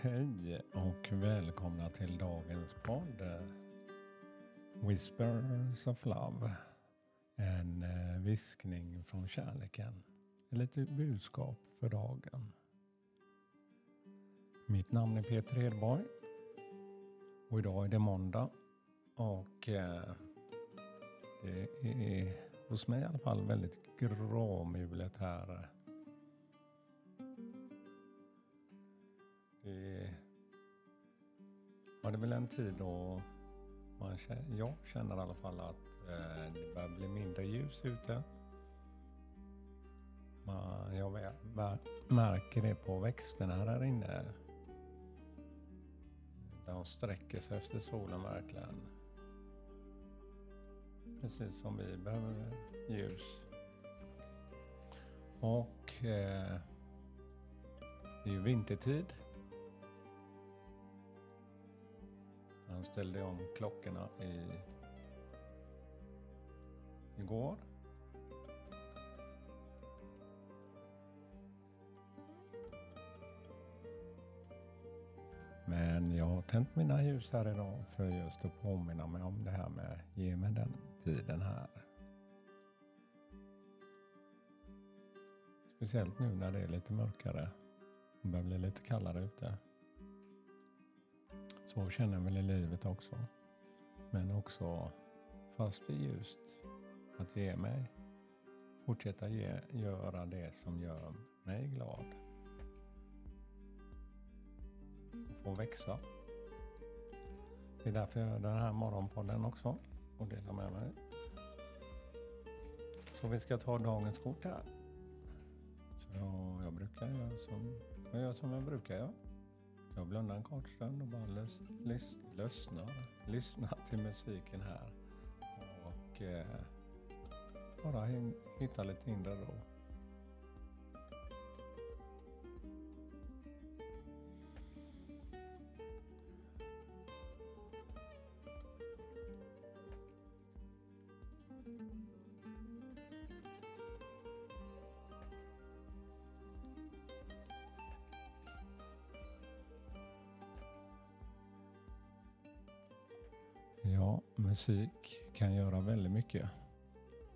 Hej och välkomna till dagens podd. Whispers of Love. En eh, viskning från kärleken. Ett litet budskap för dagen. Mitt namn är Peter Hedborg. Och idag är det måndag. Och eh, det är hos mig i alla fall väldigt gråmulet här. Eh, det ja, det är väl en tid då man, jag känner i alla fall att eh, det börjar bli mindre ljus ute. Man, jag märker det på växterna här inne. De sträcker sig efter solen verkligen. Precis som vi behöver ljus. Och eh, det är ju vintertid. Ställde om klockorna i, igår. Men jag har tänt mina ljus här idag för just att påminna mig om det här med ge mig den tiden här. Speciellt nu när det är lite mörkare och börjar bli lite kallare ute. Så känner jag väl i livet också. Men också fast det är ljust, att ge mig. Fortsätta ge, göra det som gör mig glad. Och få växa. Det är därför jag gör den här morgonpodden också och delar med mig. Så vi ska ta dagens kort här. Så jag brukar göra som jag gör som jag brukar göra. Jag blundar en kort stund och bara lys, lys, lyssnar, lyssnar till musiken här. Och eh, bara hin, hitta lite inre ro. Musik kan göra väldigt mycket.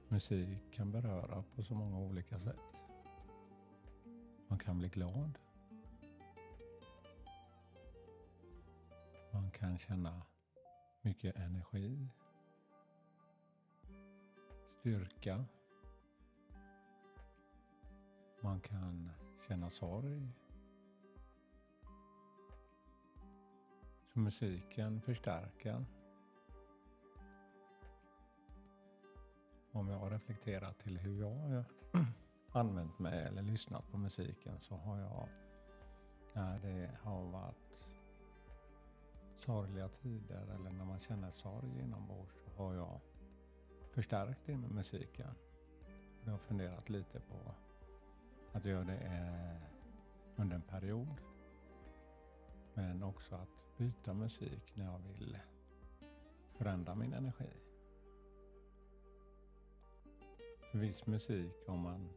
Musik kan beröra på så många olika sätt. Man kan bli glad. Man kan känna mycket energi, styrka. Man kan känna sorg. Så musiken förstärker om jag reflekterar till hur jag har använt mig eller lyssnat på musiken så har jag, när det har varit sorgliga tider eller när man känner sorg inombords så har jag förstärkt det med musiken. Jag har funderat lite på att göra det eh, under en period. Men också att byta musik när jag vill förändra min energi viss musik om man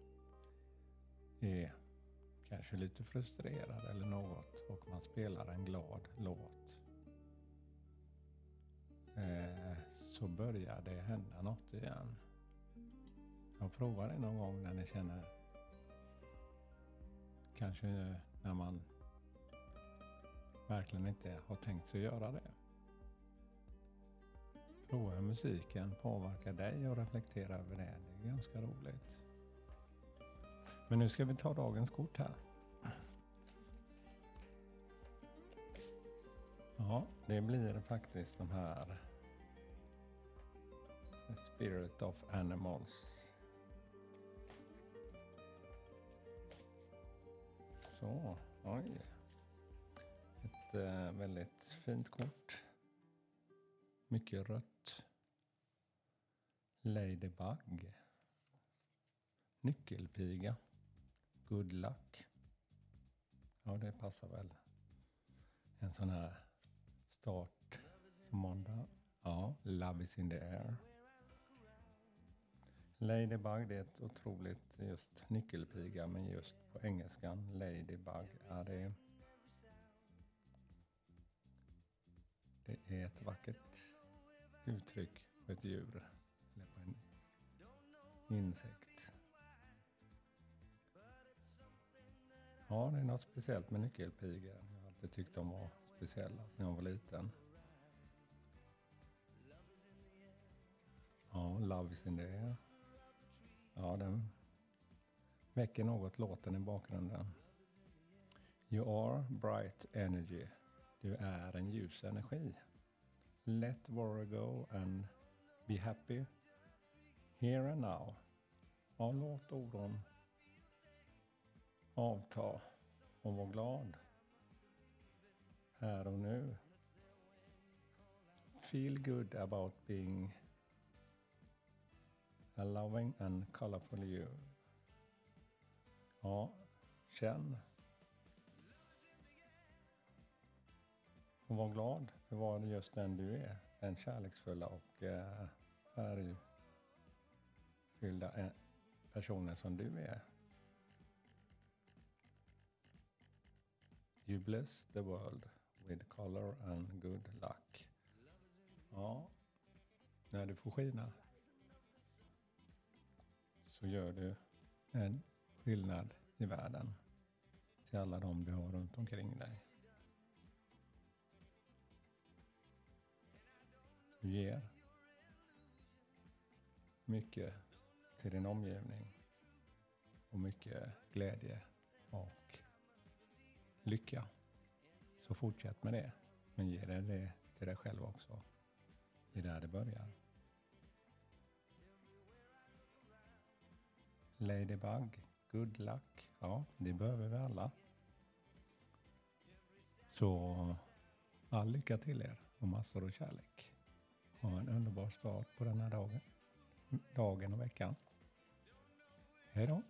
är kanske lite frustrerad eller något och man spelar en glad låt. Eh, så börjar det hända något igen. Jag provar det någon gång när ni känner kanske när man verkligen inte har tänkt sig göra det. Prova hur musiken påverkar dig och reflektera över det. Ganska roligt. Men nu ska vi ta dagens kort här. Ja, det blir faktiskt de här Spirit of Animals. Så, oj. Ett eh, väldigt fint kort. Mycket rött. Ladybug. Nyckelpiga. Good luck. Ja, det passar väl. En sån här start som måndag. Ja, Love is in the air. Ladybug, det är ett otroligt just nyckelpiga, men just på engelskan, Ladybug, är det Det är ett vackert uttryck på ett djur eller på en insekt. Ja, det är något speciellt med nyckelpigor. Jag har alltid tyckt de var speciella sedan jag var liten. Ja, Love is in the air. Ja, den väcker något låten i bakgrunden. You are bright energy. Du är en ljus energi. Let worry go and be happy here and now. Ja, låt oron avta och var glad här och nu. Feel good about being a loving and colorful you. Ja, känn. Och var glad för vad just den du är. Den kärleksfulla och eh, färgfyllda eh, personen som du är. You bless the world with color and good luck. Ja, när du får skina så gör du en skillnad i världen till alla de du har runt omkring dig. Du ger mycket till din omgivning och mycket glädje och lycka. Så fortsätt med det. Men ge dig det till dig själv också. Det är där det börjar. Ladybug, good luck. Ja, det behöver vi alla. Så all lycka till er och massor av kärlek. Ha en underbar start på den här dagen, dagen och veckan. Hej då!